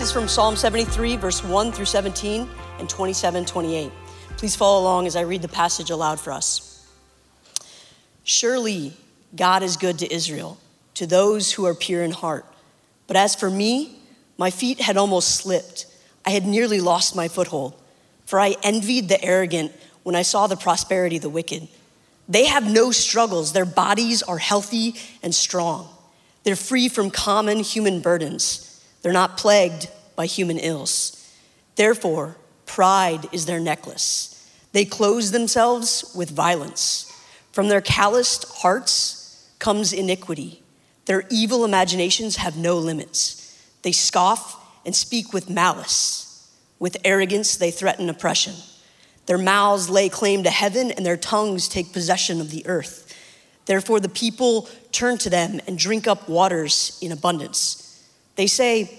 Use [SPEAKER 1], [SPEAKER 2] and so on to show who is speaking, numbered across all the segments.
[SPEAKER 1] is from Psalm 73, verse 1 through 17 and 27, 28. Please follow along as I read the passage aloud for us. Surely God is good to Israel, to those who are pure in heart. But as for me, my feet had almost slipped. I had nearly lost my foothold, for I envied the arrogant when I saw the prosperity of the wicked. They have no struggles, their bodies are healthy and strong. They're free from common human burdens. They're not plagued by human ills. Therefore, pride is their necklace. They clothe themselves with violence. From their calloused hearts comes iniquity. Their evil imaginations have no limits. They scoff and speak with malice. With arrogance, they threaten oppression. Their mouths lay claim to heaven, and their tongues take possession of the earth. Therefore, the people turn to them and drink up waters in abundance. They say,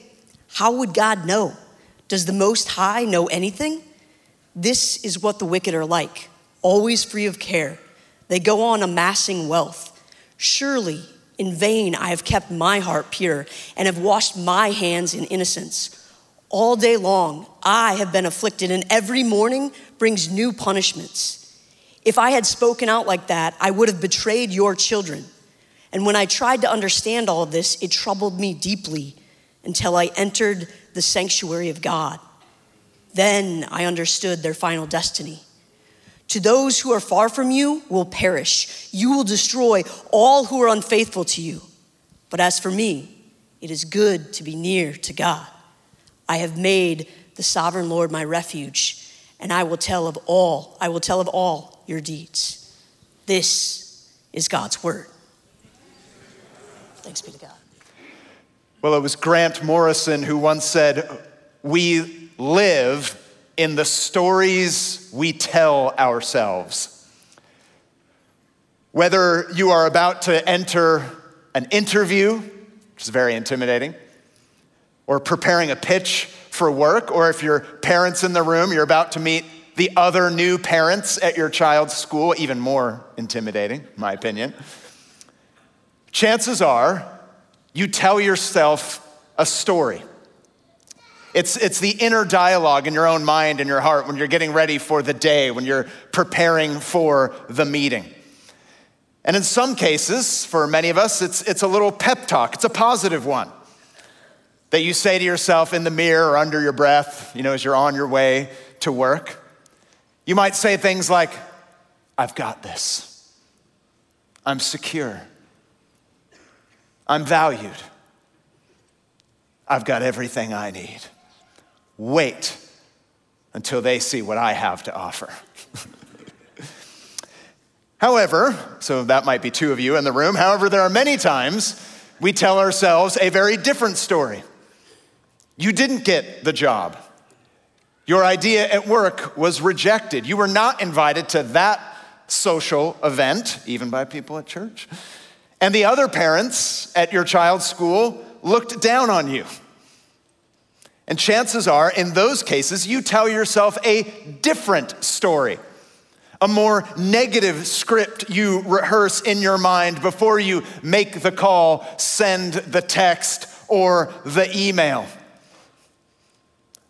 [SPEAKER 1] How would God know? Does the Most High know anything? This is what the wicked are like, always free of care. They go on amassing wealth. Surely, in vain, I have kept my heart pure and have washed my hands in innocence. All day long, I have been afflicted, and every morning brings new punishments. If I had spoken out like that, I would have betrayed your children. And when I tried to understand all of this, it troubled me deeply until I entered the sanctuary of God. Then I understood their final destiny. To those who are far from you will perish. You will destroy all who are unfaithful to you. But as for me, it is good to be near to God. I have made the sovereign Lord my refuge, and I will tell of all, I will tell of all your deeds. This is God's word. Thanks be to God.
[SPEAKER 2] Well, it was Grant Morrison who once said, We live in the stories we tell ourselves. Whether you are about to enter an interview, which is very intimidating, or preparing a pitch for work, or if your parents in the room, you're about to meet the other new parents at your child's school, even more intimidating, in my opinion. Chances are you tell yourself a story. It's, it's the inner dialogue in your own mind and your heart when you're getting ready for the day, when you're preparing for the meeting. And in some cases, for many of us, it's, it's a little pep talk, it's a positive one that you say to yourself in the mirror or under your breath, you know, as you're on your way to work. You might say things like, I've got this. I'm secure. I'm valued. I've got everything I need. Wait until they see what I have to offer. However, so that might be two of you in the room. However, there are many times we tell ourselves a very different story. You didn't get the job. Your idea at work was rejected. You were not invited to that social event, even by people at church. And the other parents at your child's school looked down on you. And chances are, in those cases, you tell yourself a different story, a more negative script you rehearse in your mind before you make the call, send the text, or the email.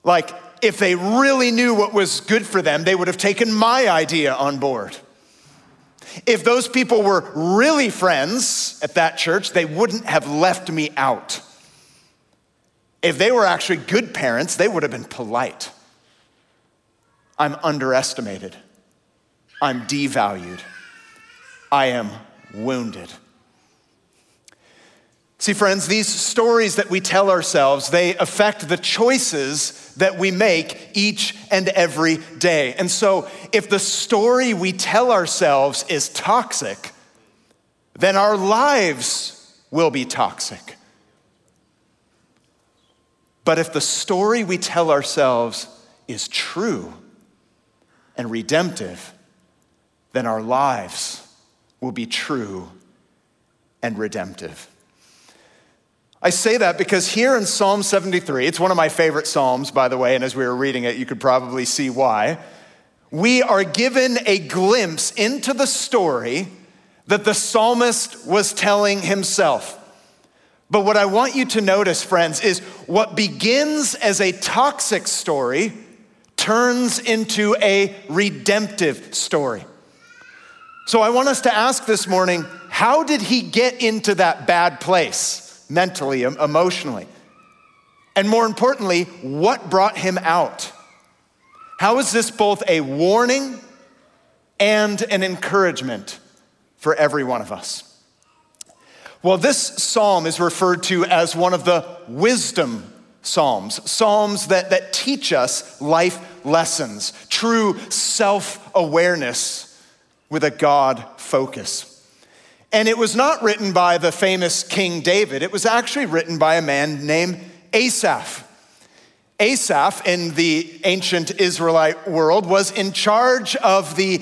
[SPEAKER 2] Like, if they really knew what was good for them, they would have taken my idea on board. If those people were really friends at that church, they wouldn't have left me out. If they were actually good parents, they would have been polite. I'm underestimated. I'm devalued. I am wounded. See, friends, these stories that we tell ourselves, they affect the choices that we make each and every day. And so, if the story we tell ourselves is toxic, then our lives will be toxic. But if the story we tell ourselves is true and redemptive, then our lives will be true and redemptive. I say that because here in Psalm 73, it's one of my favorite Psalms, by the way, and as we were reading it, you could probably see why. We are given a glimpse into the story that the psalmist was telling himself. But what I want you to notice, friends, is what begins as a toxic story turns into a redemptive story. So I want us to ask this morning how did he get into that bad place, mentally, emotionally? And more importantly, what brought him out? How is this both a warning and an encouragement for every one of us? Well, this psalm is referred to as one of the wisdom psalms, psalms that, that teach us life lessons, true self awareness with a God focus. And it was not written by the famous King David, it was actually written by a man named Asaph. Asaph, in the ancient Israelite world, was in charge of the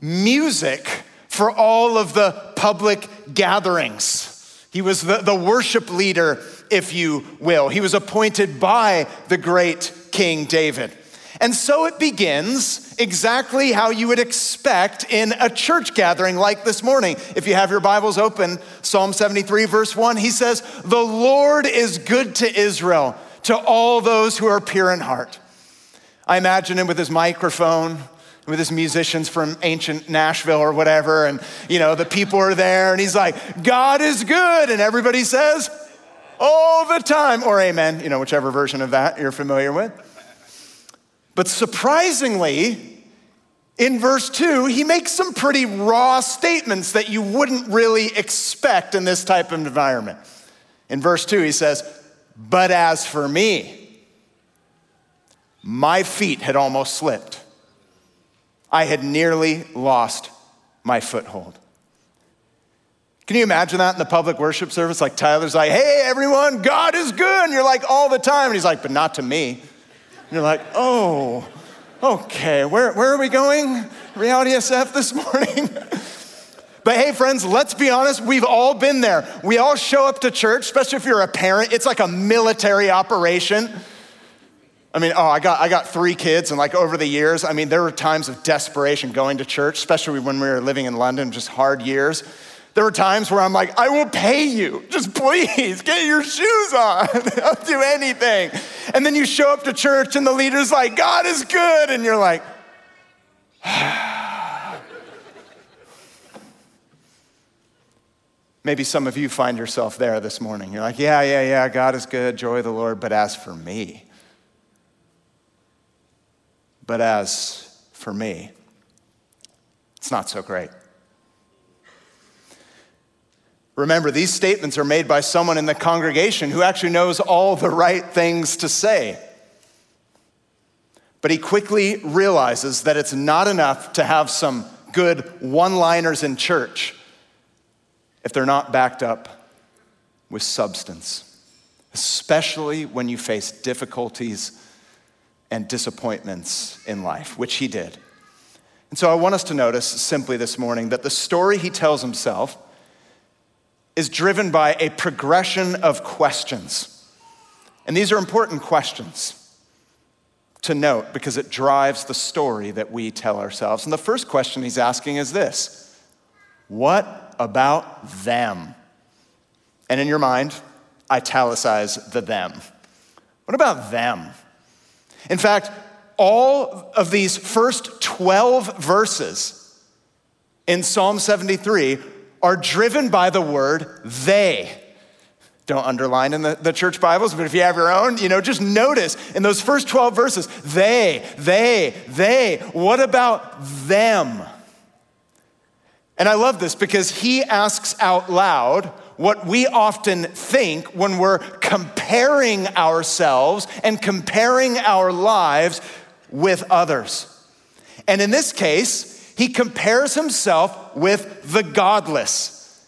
[SPEAKER 2] music for all of the public gatherings. He was the, the worship leader, if you will. He was appointed by the great King David. And so it begins exactly how you would expect in a church gathering like this morning. If you have your Bibles open, Psalm 73, verse 1, he says, The Lord is good to Israel, to all those who are pure in heart. I imagine him with his microphone, with his musicians from ancient Nashville or whatever, and you know, the people are there, and he's like, God is good, and everybody says, all the time, or amen, you know, whichever version of that you're familiar with. But surprisingly, in verse 2, he makes some pretty raw statements that you wouldn't really expect in this type of environment. In verse 2, he says, But as for me, my feet had almost slipped. I had nearly lost my foothold. Can you imagine that in the public worship service? Like Tyler's like, hey, everyone, God is good. And you're like, all the time. And he's like, but not to me. You're like, oh, okay, where, where are we going? Reality SF this morning? But hey, friends, let's be honest, we've all been there. We all show up to church, especially if you're a parent. It's like a military operation. I mean, oh, I got, I got three kids, and like over the years, I mean, there were times of desperation going to church, especially when we were living in London, just hard years. There are times where I'm like, I will pay you. Just please get your shoes on. I'll do anything. And then you show up to church and the leader's like, God is good. And you're like, Maybe some of you find yourself there this morning. You're like, yeah, yeah, yeah, God is good, joy of the Lord. But as for me, but as for me, it's not so great. Remember, these statements are made by someone in the congregation who actually knows all the right things to say. But he quickly realizes that it's not enough to have some good one liners in church if they're not backed up with substance, especially when you face difficulties and disappointments in life, which he did. And so I want us to notice simply this morning that the story he tells himself is driven by a progression of questions. And these are important questions to note because it drives the story that we tell ourselves. And the first question he's asking is this What about them? And in your mind, italicize the them. What about them? In fact, all of these first 12 verses in Psalm 73 are driven by the word they. Don't underline in the, the church Bibles, but if you have your own, you know, just notice in those first 12 verses, they, they, they. What about them? And I love this because he asks out loud what we often think when we're comparing ourselves and comparing our lives with others. And in this case, he compares himself with the godless.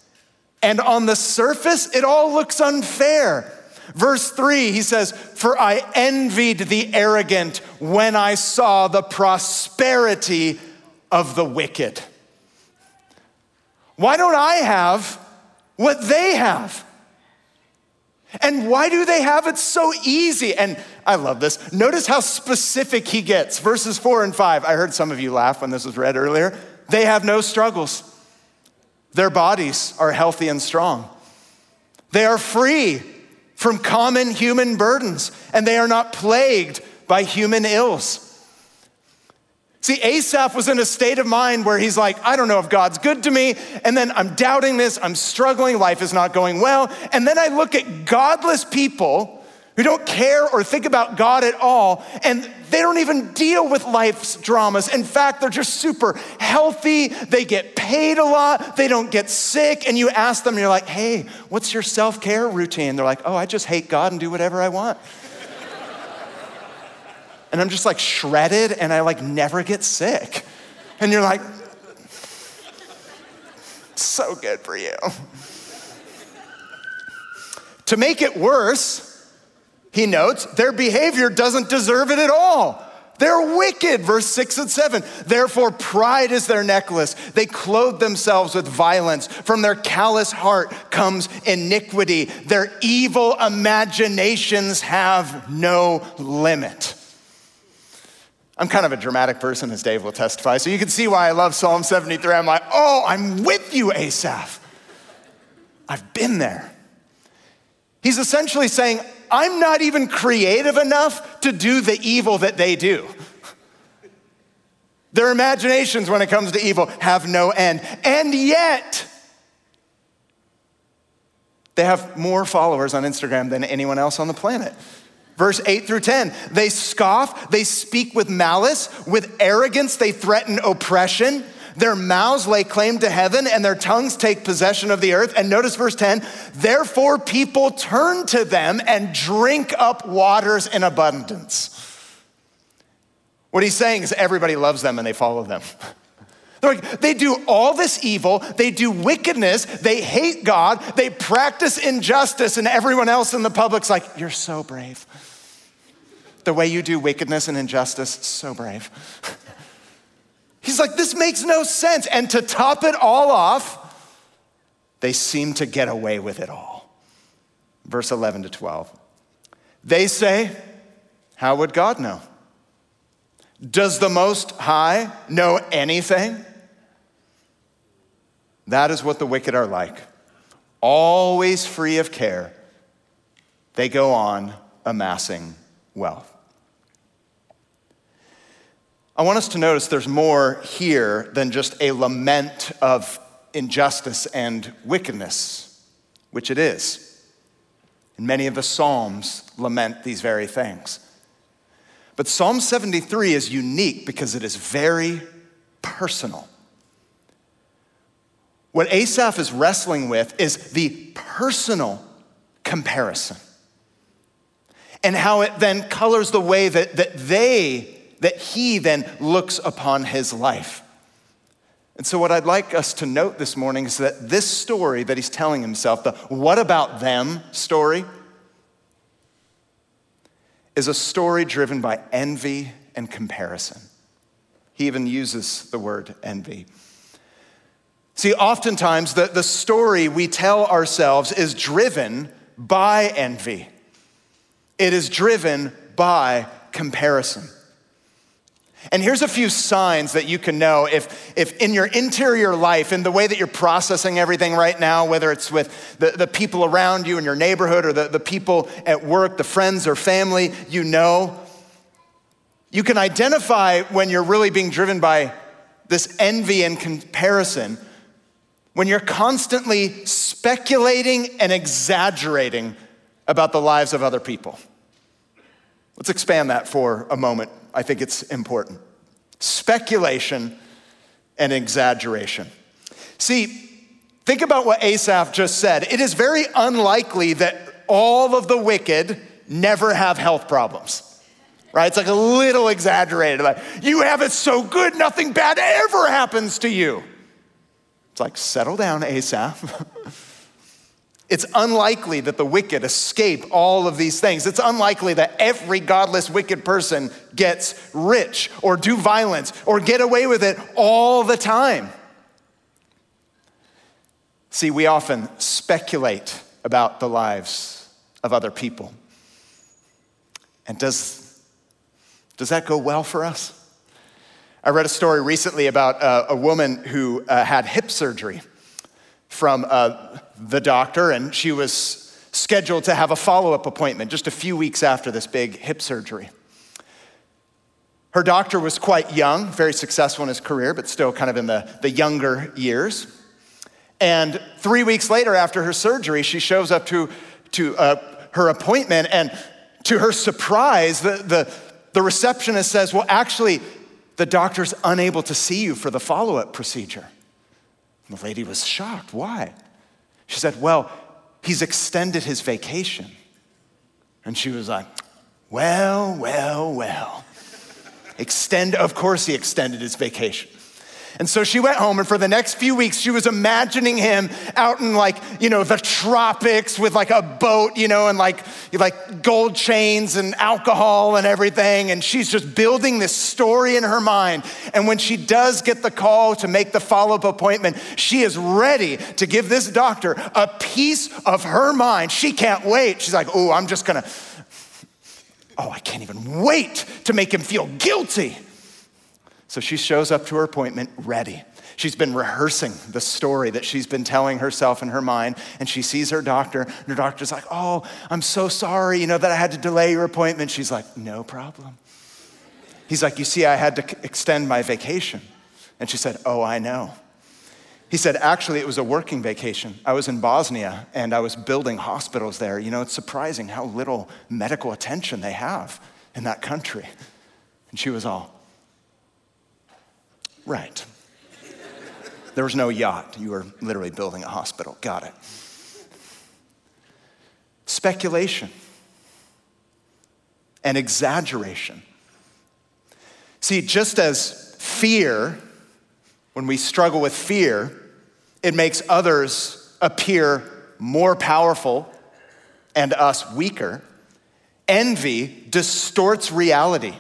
[SPEAKER 2] And on the surface, it all looks unfair. Verse 3, he says, For I envied the arrogant when I saw the prosperity of the wicked. Why don't I have what they have? And why do they have it so easy? And I love this. Notice how specific he gets. Verses four and five. I heard some of you laugh when this was read earlier. They have no struggles, their bodies are healthy and strong. They are free from common human burdens, and they are not plagued by human ills. See, Asaph was in a state of mind where he's like, I don't know if God's good to me. And then I'm doubting this, I'm struggling, life is not going well. And then I look at godless people who don't care or think about God at all, and they don't even deal with life's dramas. In fact, they're just super healthy. They get paid a lot. They don't get sick. And you ask them, you're like, hey, what's your self care routine? They're like, oh, I just hate God and do whatever I want and I'm just like shredded and I like never get sick. And you're like, so good for you. to make it worse, he notes, their behavior doesn't deserve it at all. They're wicked, verse six and seven. Therefore, pride is their necklace. They clothe themselves with violence. From their callous heart comes iniquity. Their evil imaginations have no limit. I'm kind of a dramatic person, as Dave will testify. So you can see why I love Psalm 73. I'm like, oh, I'm with you, Asaph. I've been there. He's essentially saying, I'm not even creative enough to do the evil that they do. Their imaginations when it comes to evil have no end. And yet, they have more followers on Instagram than anyone else on the planet. Verse 8 through 10. They scoff, they speak with malice, with arrogance, they threaten oppression. Their mouths lay claim to heaven, and their tongues take possession of the earth. And notice verse 10 therefore people turn to them and drink up waters in abundance. What he's saying is everybody loves them and they follow them. They're like, they do all this evil, they do wickedness, they hate God, they practice injustice, and everyone else in the public's like, You're so brave. The way you do wickedness and injustice, so brave. He's like, this makes no sense. And to top it all off, they seem to get away with it all. Verse 11 to 12. They say, How would God know? Does the Most High know anything? That is what the wicked are like. Always free of care, they go on amassing wealth. I want us to notice there's more here than just a lament of injustice and wickedness, which it is. And many of the Psalms lament these very things. But Psalm 73 is unique because it is very personal. What Asaph is wrestling with is the personal comparison and how it then colors the way that, that they that he then looks upon his life. And so, what I'd like us to note this morning is that this story that he's telling himself, the what about them story, is a story driven by envy and comparison. He even uses the word envy. See, oftentimes the, the story we tell ourselves is driven by envy, it is driven by comparison. And here's a few signs that you can know if, if in your interior life, in the way that you're processing everything right now, whether it's with the, the people around you in your neighborhood or the, the people at work, the friends or family you know, you can identify when you're really being driven by this envy and comparison, when you're constantly speculating and exaggerating about the lives of other people. Let's expand that for a moment. I think it's important. Speculation and exaggeration. See, think about what Asaph just said. It is very unlikely that all of the wicked never have health problems. Right? It's like a little exaggerated. Like, you have it so good, nothing bad ever happens to you. It's like, settle down, Asaph. It's unlikely that the wicked escape all of these things. It's unlikely that every godless, wicked person gets rich or do violence or get away with it all the time. See, we often speculate about the lives of other people. And does, does that go well for us? I read a story recently about uh, a woman who uh, had hip surgery from uh, the doctor, and she was scheduled to have a follow up appointment just a few weeks after this big hip surgery. Her doctor was quite young, very successful in his career, but still kind of in the, the younger years. And three weeks later, after her surgery, she shows up to, to uh, her appointment, and to her surprise, the, the, the receptionist says, Well, actually, the doctor's unable to see you for the follow up procedure. And the lady was shocked. Why? She said, Well, he's extended his vacation. And she was like, Well, well, well. Extend, of course, he extended his vacation. And so she went home, and for the next few weeks, she was imagining him out in like, you know, the tropics with like a boat, you know, and like, like gold chains and alcohol and everything. And she's just building this story in her mind. And when she does get the call to make the follow up appointment, she is ready to give this doctor a piece of her mind. She can't wait. She's like, oh, I'm just gonna, oh, I can't even wait to make him feel guilty. So she shows up to her appointment ready. She's been rehearsing the story that she's been telling herself in her mind, and she sees her doctor, and her doctor's like, Oh, I'm so sorry, you know, that I had to delay your appointment. She's like, No problem. He's like, You see, I had to extend my vacation. And she said, Oh, I know. He said, Actually, it was a working vacation. I was in Bosnia and I was building hospitals there. You know, it's surprising how little medical attention they have in that country. And she was all, Right. There was no yacht. You were literally building a hospital. Got it. Speculation and exaggeration. See, just as fear, when we struggle with fear, it makes others appear more powerful and us weaker, envy distorts reality.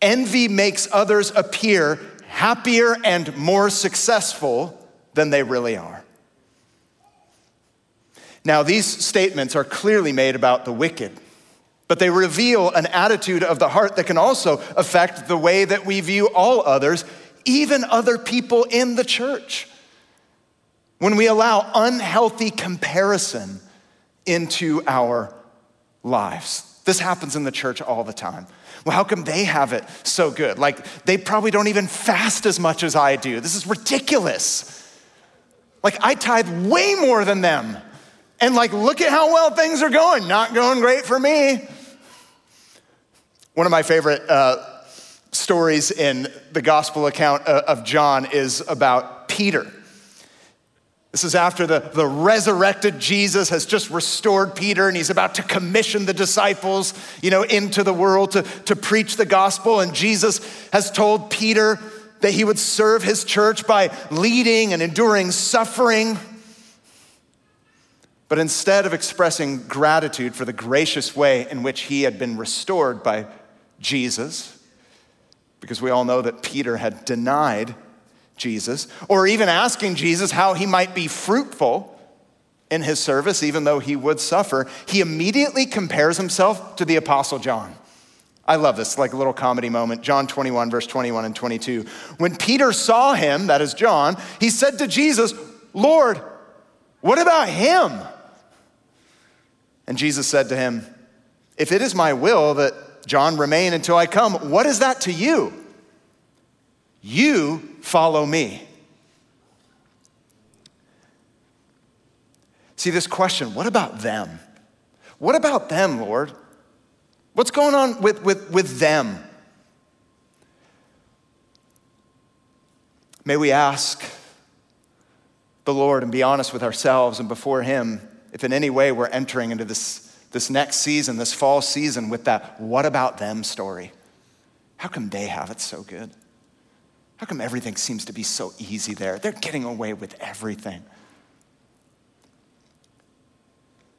[SPEAKER 2] Envy makes others appear happier and more successful than they really are. Now, these statements are clearly made about the wicked, but they reveal an attitude of the heart that can also affect the way that we view all others, even other people in the church. When we allow unhealthy comparison into our lives, this happens in the church all the time. Well, how come they have it so good? Like, they probably don't even fast as much as I do. This is ridiculous. Like, I tithe way more than them. And, like, look at how well things are going. Not going great for me. One of my favorite uh, stories in the gospel account uh, of John is about Peter. This is after the, the resurrected Jesus has just restored Peter and he's about to commission the disciples, you know, into the world to, to preach the gospel. And Jesus has told Peter that he would serve his church by leading and enduring suffering. But instead of expressing gratitude for the gracious way in which he had been restored by Jesus, because we all know that Peter had denied Jesus, or even asking Jesus how he might be fruitful in his service, even though he would suffer, he immediately compares himself to the Apostle John. I love this, like a little comedy moment. John 21, verse 21 and 22. When Peter saw him, that is John, he said to Jesus, Lord, what about him? And Jesus said to him, If it is my will that John remain until I come, what is that to you? You follow me. See, this question what about them? What about them, Lord? What's going on with, with, with them? May we ask the Lord and be honest with ourselves and before Him if in any way we're entering into this, this next season, this fall season, with that what about them story. How come they have it so good? How come everything seems to be so easy there? They're getting away with everything.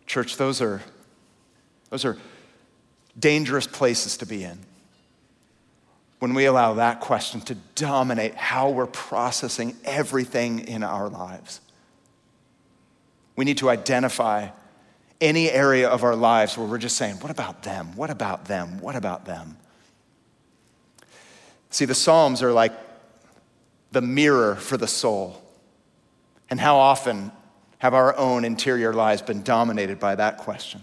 [SPEAKER 2] Church, those are, those are dangerous places to be in. When we allow that question to dominate how we're processing everything in our lives, we need to identify any area of our lives where we're just saying, What about them? What about them? What about them? See, the Psalms are like the mirror for the soul. And how often Have our own interior lives been dominated by that question?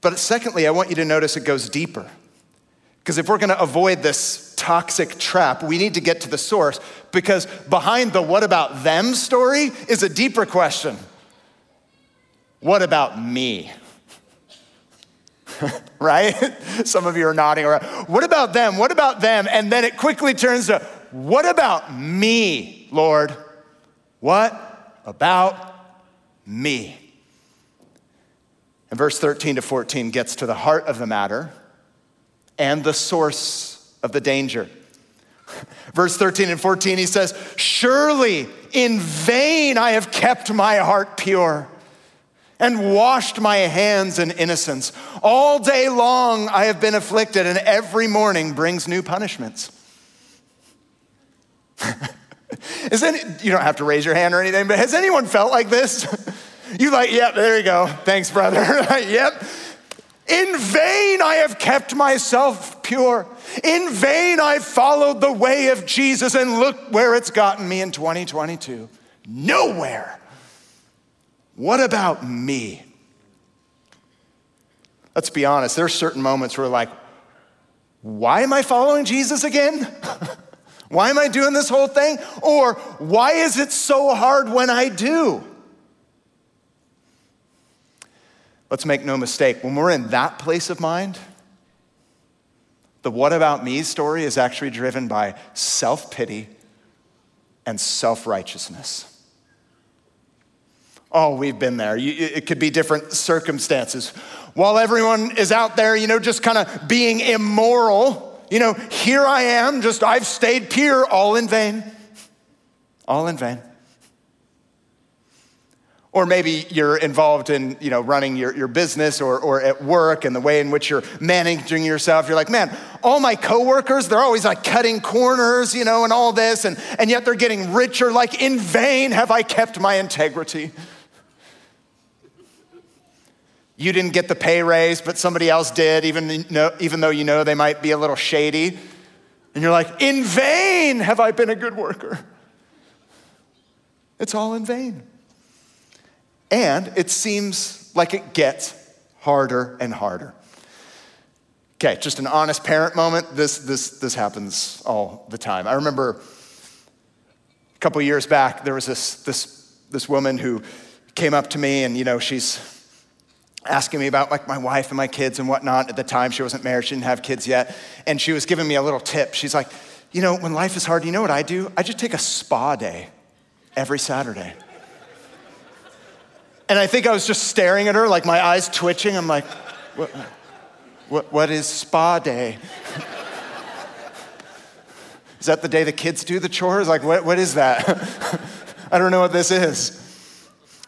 [SPEAKER 2] But secondly, I want you to notice it goes deeper. Because if we're going to avoid this toxic trap, we need to get to the source because behind the what about them story is a deeper question. What about me? right? Some of you are nodding around. What about them? What about them? And then it quickly turns to, what about me, Lord? What about me? And verse 13 to 14 gets to the heart of the matter and the source of the danger. Verse 13 and 14, he says, Surely in vain I have kept my heart pure and washed my hands in innocence. All day long I have been afflicted, and every morning brings new punishments. Is any, you don't have to raise your hand or anything, but has anyone felt like this? you like, yep, there you go. Thanks, brother. yep. In vain I have kept myself pure. In vain I followed the way of Jesus, and look where it's gotten me in 2022. Nowhere. What about me? Let's be honest, there are certain moments where, like, why am I following Jesus again? why am I doing this whole thing? Or why is it so hard when I do? Let's make no mistake, when we're in that place of mind, the what about me story is actually driven by self pity and self righteousness. Oh, we've been there. it could be different circumstances. While everyone is out there, you know, just kind of being immoral, you know, here I am, just I've stayed pure, all in vain. All in vain. Or maybe you're involved in you know, running your, your business or, or at work and the way in which you're managing yourself. You're like, man, all my coworkers, they're always like cutting corners, you know, and all this, and, and yet they're getting richer. Like, in vain have I kept my integrity. You didn't get the pay raise, but somebody else did, even, even though you know they might be a little shady. And you're like, in vain have I been a good worker. It's all in vain. And it seems like it gets harder and harder. Okay, just an honest parent moment. This, this, this happens all the time. I remember a couple years back, there was this, this, this woman who came up to me, and you know, she's asking me about like my wife and my kids and whatnot. At the time, she wasn't married, she didn't have kids yet. And she was giving me a little tip. She's like, you know, when life is hard, you know what I do? I just take a spa day every Saturday. And I think I was just staring at her, like my eyes twitching. I'm like, what, what, what is spa day? is that the day the kids do the chores? Like, what, what is that? I don't know what this is.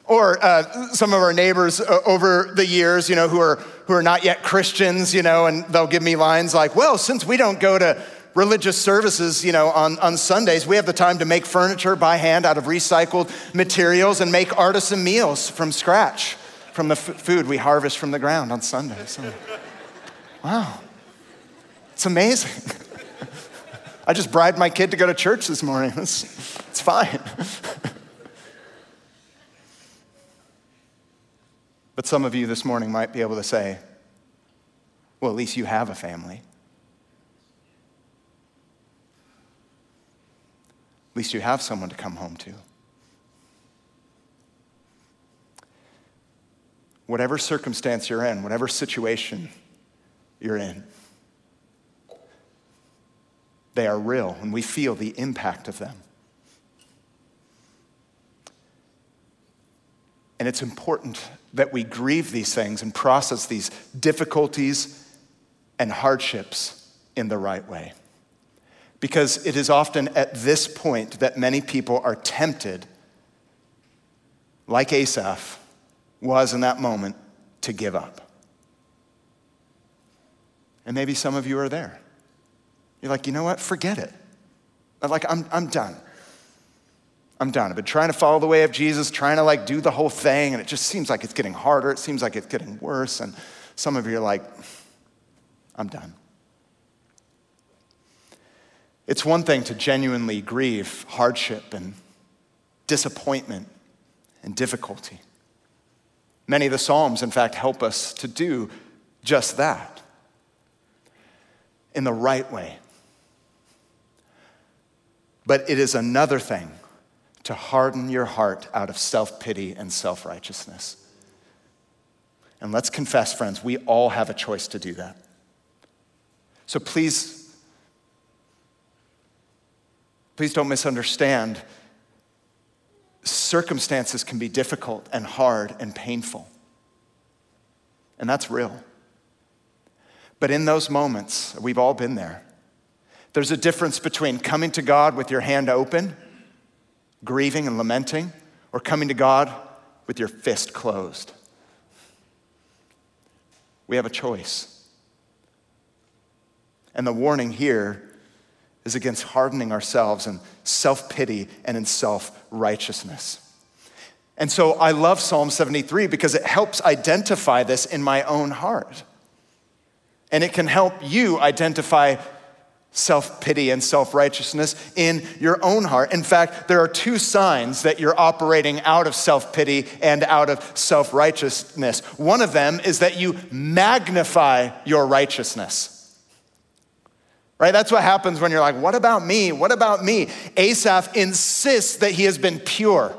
[SPEAKER 2] Or uh, some of our neighbors uh, over the years, you know, who are, who are not yet Christians, you know, and they'll give me lines like, well, since we don't go to religious services, you know, on, on Sundays, we have the time to make furniture by hand out of recycled materials and make artisan meals from scratch from the f- food we harvest from the ground on Sundays. wow, it's amazing. I just bribed my kid to go to church this morning. It's, it's fine. But some of you this morning might be able to say, well, at least you have a family. At least you have someone to come home to. Whatever circumstance you're in, whatever situation you're in, they are real and we feel the impact of them. And it's important that we grieve these things and process these difficulties and hardships in the right way. Because it is often at this point that many people are tempted, like Asaph was in that moment, to give up. And maybe some of you are there. You're like, you know what? Forget it. Like, I'm, I'm done. I'm done. I've been trying to follow the way of Jesus, trying to like do the whole thing, and it just seems like it's getting harder. It seems like it's getting worse. And some of you are like, I'm done. It's one thing to genuinely grieve hardship and disappointment, and difficulty. Many of the Psalms, in fact, help us to do just that in the right way. But it is another thing to harden your heart out of self pity and self righteousness. And let's confess, friends, we all have a choice to do that. So please, please don't misunderstand. Circumstances can be difficult and hard and painful. And that's real. But in those moments, we've all been there. There's a difference between coming to God with your hand open, grieving and lamenting, or coming to God with your fist closed. We have a choice. And the warning here is against hardening ourselves in self pity and in self righteousness. And so I love Psalm 73 because it helps identify this in my own heart. And it can help you identify self pity and self righteousness in your own heart. In fact, there are two signs that you're operating out of self pity and out of self righteousness. One of them is that you magnify your righteousness. Right? That's what happens when you're like, what about me? What about me? Asaph insists that he has been pure.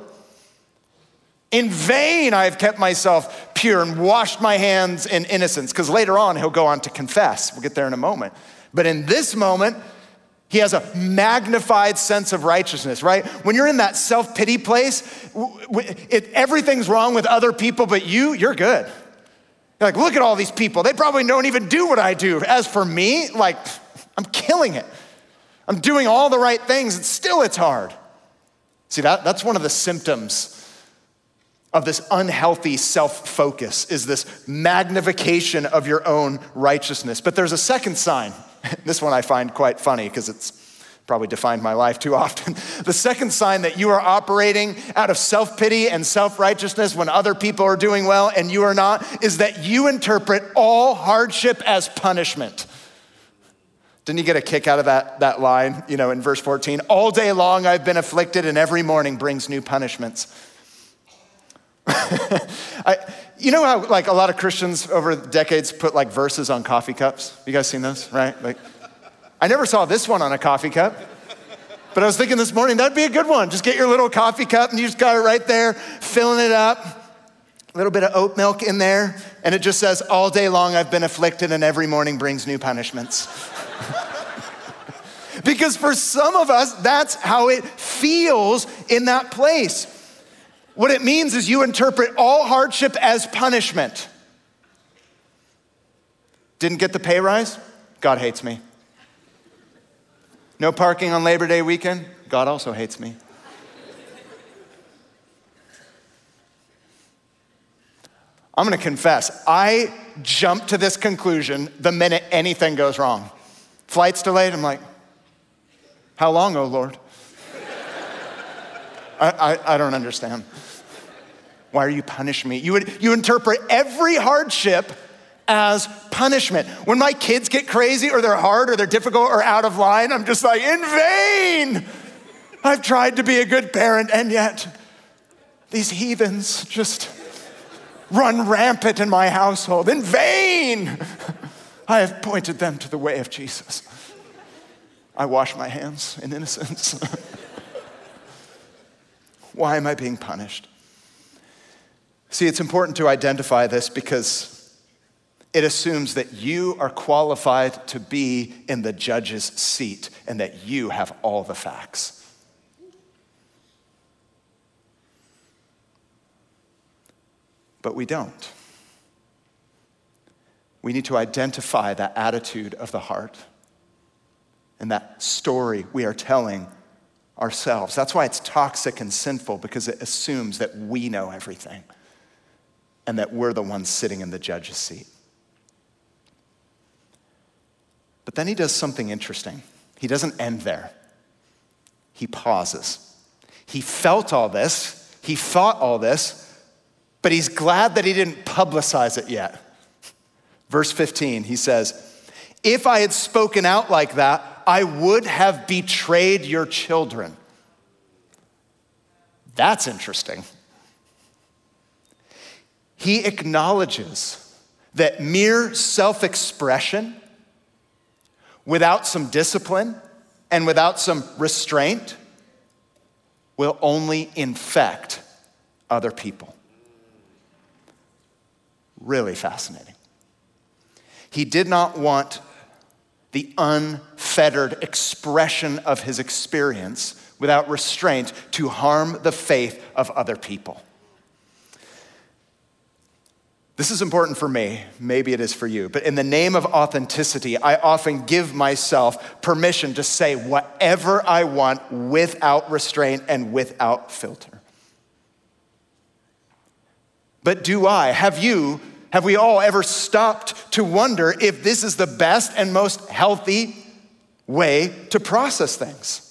[SPEAKER 2] In vain I have kept myself pure and washed my hands in innocence, because later on he'll go on to confess. We'll get there in a moment. But in this moment, he has a magnified sense of righteousness, right? When you're in that self pity place, everything's wrong with other people but you, you're good. You're like, look at all these people. They probably don't even do what I do. As for me, like, I'm killing it. I'm doing all the right things, and still it's hard. See, that, that's one of the symptoms of this unhealthy self focus is this magnification of your own righteousness. But there's a second sign. This one I find quite funny because it's probably defined my life too often. The second sign that you are operating out of self pity and self righteousness when other people are doing well and you are not is that you interpret all hardship as punishment. Didn't you get a kick out of that, that line, you know, in verse 14? All day long I've been afflicted, and every morning brings new punishments. I, you know how like a lot of Christians over decades put like verses on coffee cups? You guys seen those, right? Like, I never saw this one on a coffee cup. But I was thinking this morning, that'd be a good one. Just get your little coffee cup and you just got it right there, filling it up. A little bit of oat milk in there, and it just says, All day long I've been afflicted, and every morning brings new punishments. because for some of us, that's how it feels in that place. What it means is you interpret all hardship as punishment. Didn't get the pay rise? God hates me. No parking on Labor Day weekend? God also hates me. I'm gonna confess, I jump to this conclusion the minute anything goes wrong. Flight's delayed, I'm like, how long, oh Lord? I, I, I don't understand. Why are you punishing me? You, would, you interpret every hardship as punishment. When my kids get crazy or they're hard or they're difficult or out of line, I'm just like, in vain. I've tried to be a good parent, and yet these heathens just run rampant in my household. In vain, I have pointed them to the way of Jesus. I wash my hands in innocence. Why am I being punished? See, it's important to identify this because it assumes that you are qualified to be in the judge's seat and that you have all the facts. But we don't. We need to identify that attitude of the heart and that story we are telling ourselves. That's why it's toxic and sinful because it assumes that we know everything and that we're the ones sitting in the judge's seat. But then he does something interesting. He doesn't end there, he pauses. He felt all this, he thought all this, but he's glad that he didn't publicize it yet. Verse 15, he says, If I had spoken out like that, I would have betrayed your children. That's interesting. He acknowledges that mere self expression without some discipline and without some restraint will only infect other people. Really fascinating. He did not want the unfettered expression of his experience without restraint to harm the faith of other people. This is important for me, maybe it is for you, but in the name of authenticity, I often give myself permission to say whatever I want without restraint and without filter. But do I, have you, have we all ever stopped to wonder if this is the best and most healthy way to process things?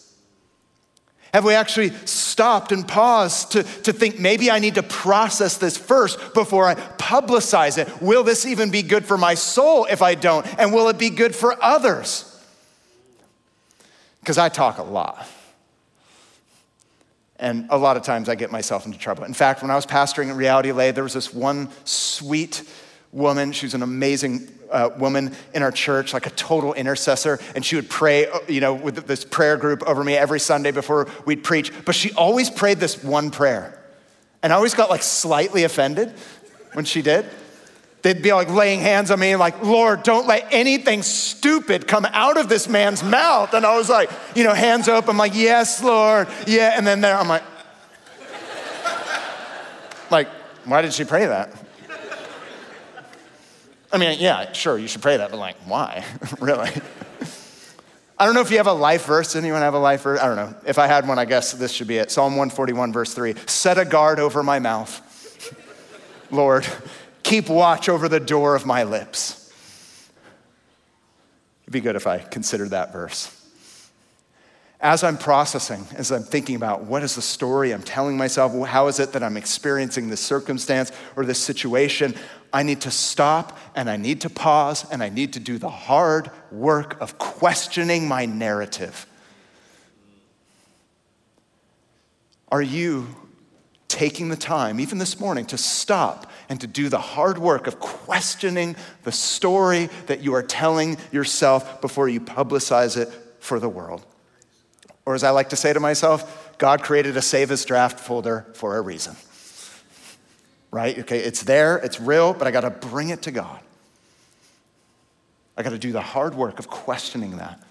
[SPEAKER 2] Have we actually stopped and paused to, to think maybe I need to process this first before I publicize it? Will this even be good for my soul if I don't? And will it be good for others? Because I talk a lot. And a lot of times I get myself into trouble. In fact, when I was pastoring at Reality LA, there was this one sweet woman. She was an amazing uh, woman in our church, like a total intercessor, and she would pray, uh, you know, with this prayer group over me every Sunday before we'd preach. But she always prayed this one prayer. And I always got like slightly offended when she did. They'd be like laying hands on me, like, Lord, don't let anything stupid come out of this man's mouth. And I was like, you know, hands up. I'm like, yes, Lord, yeah. And then there, I'm like, like, why did she pray that? I mean, yeah, sure, you should pray that, but like, why? really? I don't know if you have a life verse. Anyone have a life verse? I don't know. If I had one, I guess this should be it. Psalm 141, verse 3 Set a guard over my mouth. Lord, keep watch over the door of my lips. It'd be good if I considered that verse as I'm processing, as I'm thinking about what is the story I'm telling myself, how is it that I'm experiencing this circumstance or this situation, I need to stop and I need to pause and I need to do the hard work of questioning my narrative. Are you taking the time, even this morning, to stop and to do the hard work of questioning the story that you are telling yourself before you publicize it for the world? Or as I like to say to myself, God created a save as draft folder for a reason. Right? Okay, it's there, it's real, but I got to bring it to God. I got to do the hard work of questioning that.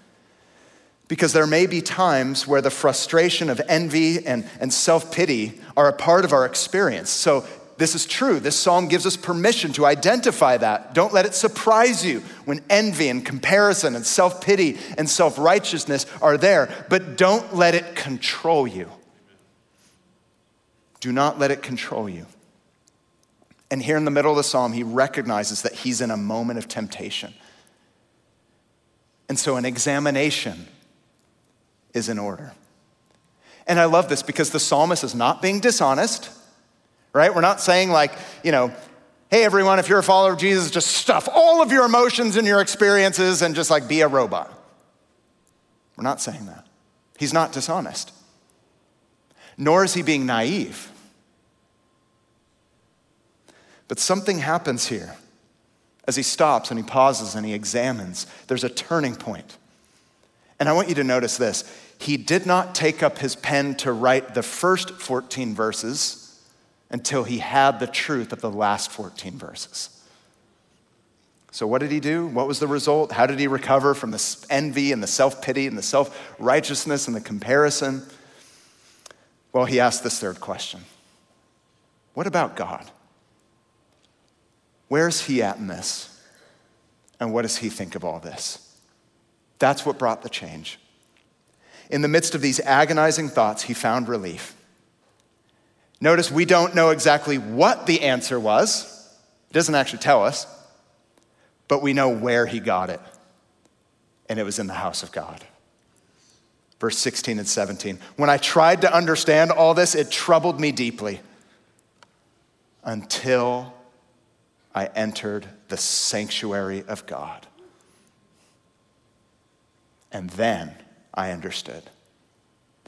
[SPEAKER 2] Because there may be times where the frustration of envy and, and self pity are a part of our experience. So this is true. This psalm gives us permission to identify that. Don't let it surprise you when envy and comparison and self pity and self righteousness are there, but don't let it control you. Do not let it control you. And here in the middle of the psalm, he recognizes that he's in a moment of temptation. And so an examination is in order. And I love this because the psalmist is not being dishonest right? We're not saying, like, you know, hey, everyone, if you're a follower of Jesus, just stuff all of your emotions and your experiences and just like be a robot. We're not saying that. He's not dishonest, nor is he being naive. But something happens here as he stops and he pauses and he examines. There's a turning point. And I want you to notice this. He did not take up his pen to write the first 14 verses until he had the truth of the last 14 verses. So, what did he do? What was the result? How did he recover from the envy and the self pity and the self righteousness and the comparison? Well, he asked this third question What about God? Where's he at in this? And what does he think of all this? That's what brought the change. In the midst of these agonizing thoughts, he found relief. Notice we don't know exactly what the answer was, it doesn't actually tell us, but we know where he got it. And it was in the house of God. Verse 16 and 17. When I tried to understand all this, it troubled me deeply until I entered the sanctuary of God. And then I understood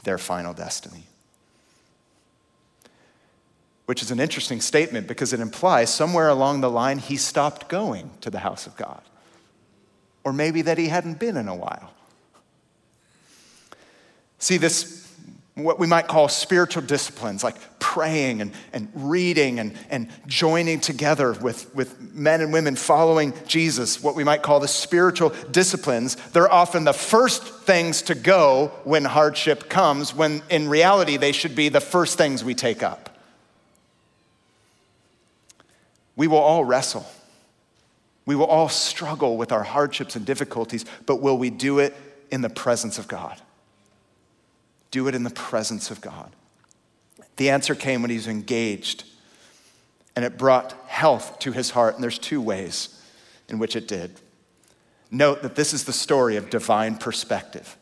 [SPEAKER 2] their final destiny. which is an interesting statement because it implies somewhere along the line he stopped going to the house of God. Or maybe that he hadn't been in a while. See, this what we might call spiritual disciplines like praying and, and reading and, and joining together with, with men and women following Jesus, what we might call the spiritual disciplines, they're often the first things to go when hardship comes, when in reality they should be the first things we take up. We will all wrestle. We will all struggle with our hardships and difficulties, but will we do it in the presence of God? Do it in the presence of God. The answer came when he was engaged, and it brought health to his heart. And there's two ways in which it did. Note that this is the story of divine perspective.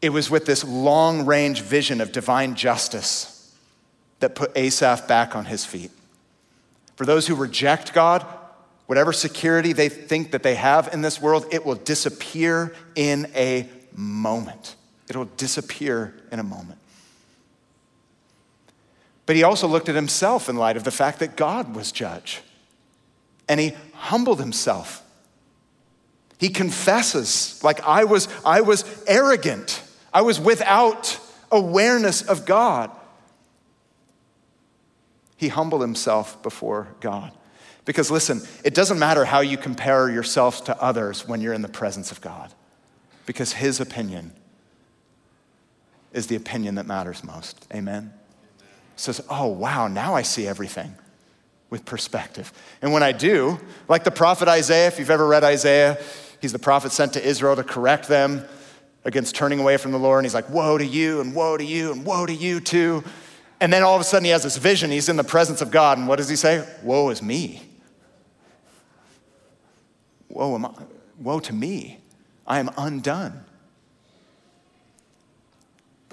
[SPEAKER 2] It was with this long range vision of divine justice that put Asaph back on his feet. For those who reject God, whatever security they think that they have in this world, it will disappear in a moment. It'll disappear in a moment. But he also looked at himself in light of the fact that God was judge. And he humbled himself. He confesses, like I was, I was arrogant. I was without awareness of God. He humbled himself before God. Because listen, it doesn't matter how you compare yourself to others when you're in the presence of God, because his opinion is the opinion that matters most. Amen? Says, oh, wow, now I see everything with perspective. And when I do, like the prophet Isaiah, if you've ever read Isaiah, he's the prophet sent to Israel to correct them against turning away from the Lord. And he's like, woe to you, and woe to you, and woe to you too. And then all of a sudden he has this vision. He's in the presence of God. And what does he say? Woe is me. Woe, am I, woe to me. I am undone.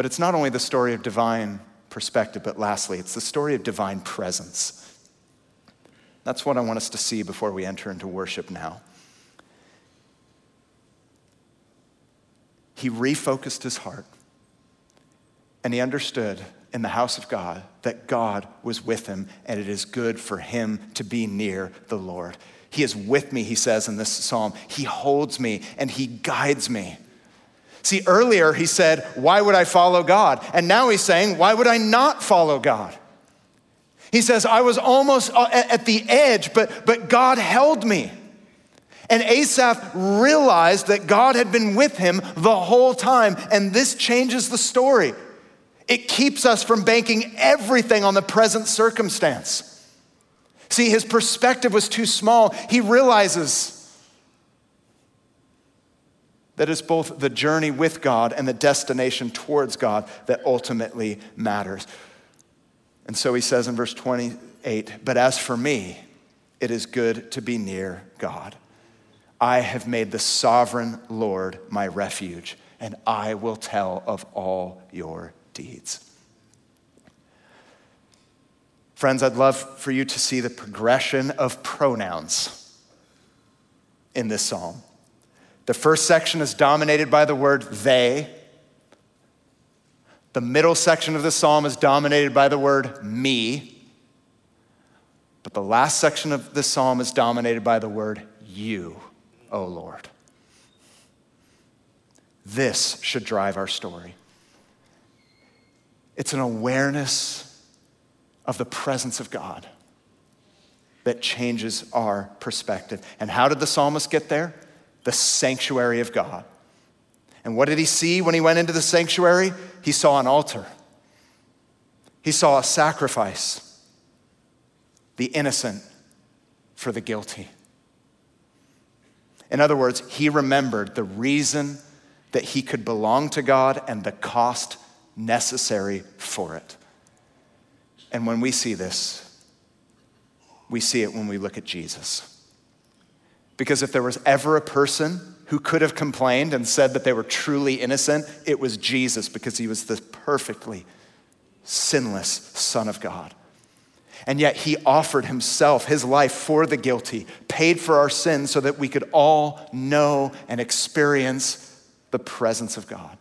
[SPEAKER 2] But it's not only the story of divine perspective, but lastly, it's the story of divine presence. That's what I want us to see before we enter into worship now. He refocused his heart and he understood in the house of God that God was with him and it is good for him to be near the Lord. He is with me, he says in this psalm. He holds me and he guides me. See, earlier he said, Why would I follow God? And now he's saying, Why would I not follow God? He says, I was almost uh, at the edge, but, but God held me. And Asaph realized that God had been with him the whole time, and this changes the story. It keeps us from banking everything on the present circumstance. See, his perspective was too small. He realizes that it's both the journey with God and the destination towards God that ultimately matters. And so he says in verse 28 But as for me, it is good to be near God. I have made the sovereign Lord my refuge, and I will tell of all your deeds. Friends, I'd love for you to see the progression of pronouns in this psalm. The first section is dominated by the word they. The middle section of the psalm is dominated by the word me. But the last section of the psalm is dominated by the word you, O Lord. This should drive our story. It's an awareness of the presence of God that changes our perspective. And how did the psalmist get there? The sanctuary of God. And what did he see when he went into the sanctuary? He saw an altar, he saw a sacrifice, the innocent for the guilty. In other words, he remembered the reason that he could belong to God and the cost necessary for it. And when we see this, we see it when we look at Jesus. Because if there was ever a person who could have complained and said that they were truly innocent, it was Jesus because he was the perfectly sinless Son of God. And yet he offered himself, his life for the guilty, paid for our sins so that we could all know and experience the presence of God.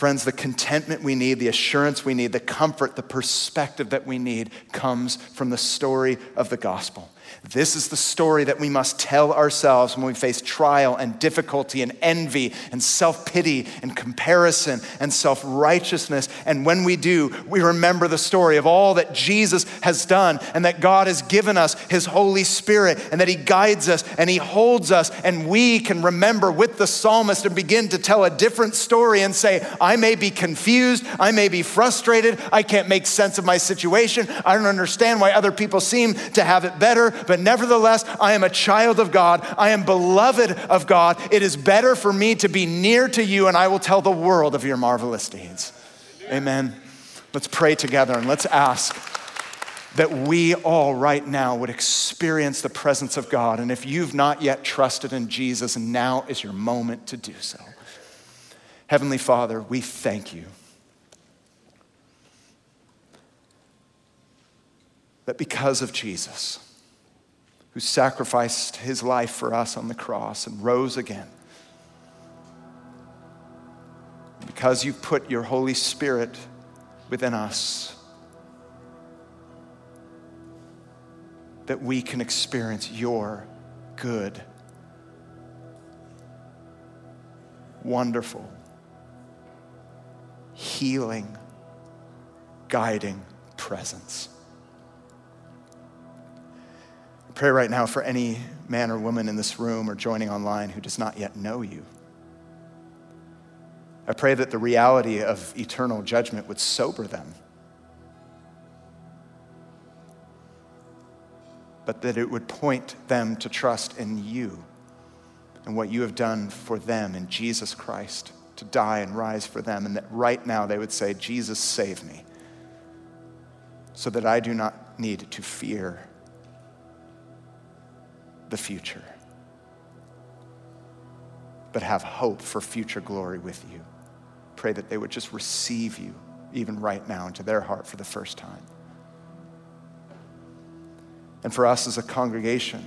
[SPEAKER 2] Friends, the contentment we need, the assurance we need, the comfort, the perspective that we need comes from the story of the gospel. This is the story that we must tell ourselves when we face trial and difficulty and envy and self pity and comparison and self righteousness. And when we do, we remember the story of all that Jesus has done and that God has given us His Holy Spirit and that He guides us and He holds us. And we can remember with the psalmist and begin to tell a different story and say, I may be confused, I may be frustrated, I can't make sense of my situation, I don't understand why other people seem to have it better but nevertheless, I am a child of God. I am beloved of God. It is better for me to be near to you, and I will tell the world of your marvelous deeds. Amen. Let's pray together and let's ask that we all right now would experience the presence of God. And if you've not yet trusted in Jesus, now is your moment to do so. Heavenly Father, we thank you. That because of Jesus, who sacrificed his life for us on the cross and rose again. Because you put your Holy Spirit within us, that we can experience your good, wonderful, healing, guiding presence. Pray right now for any man or woman in this room or joining online who does not yet know you. I pray that the reality of eternal judgment would sober them, but that it would point them to trust in you and what you have done for them in Jesus Christ to die and rise for them, and that right now they would say, Jesus, save me, so that I do not need to fear the future, but have hope for future glory with you. Pray that they would just receive you even right now into their heart for the first time. And for us as a congregation,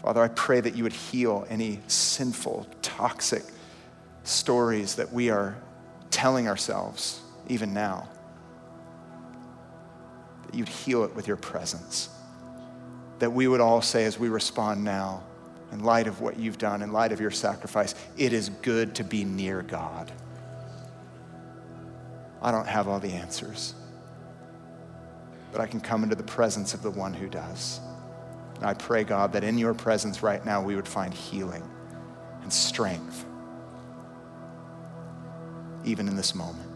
[SPEAKER 2] Father, I pray that you would heal any sinful, toxic stories that we are telling ourselves even now. That you'd heal it with your presence that we would all say as we respond now, in light of what you've done, in light of your sacrifice, it is good to be near God. I don't have all the answers, but I can come into the presence of the one who does. And I pray, God, that in your presence right now we would find healing and strength, even in this moment.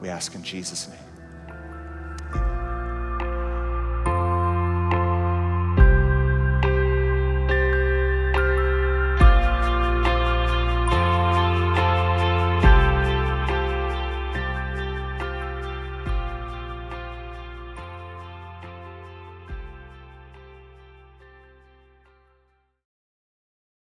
[SPEAKER 2] We ask in Jesus' name.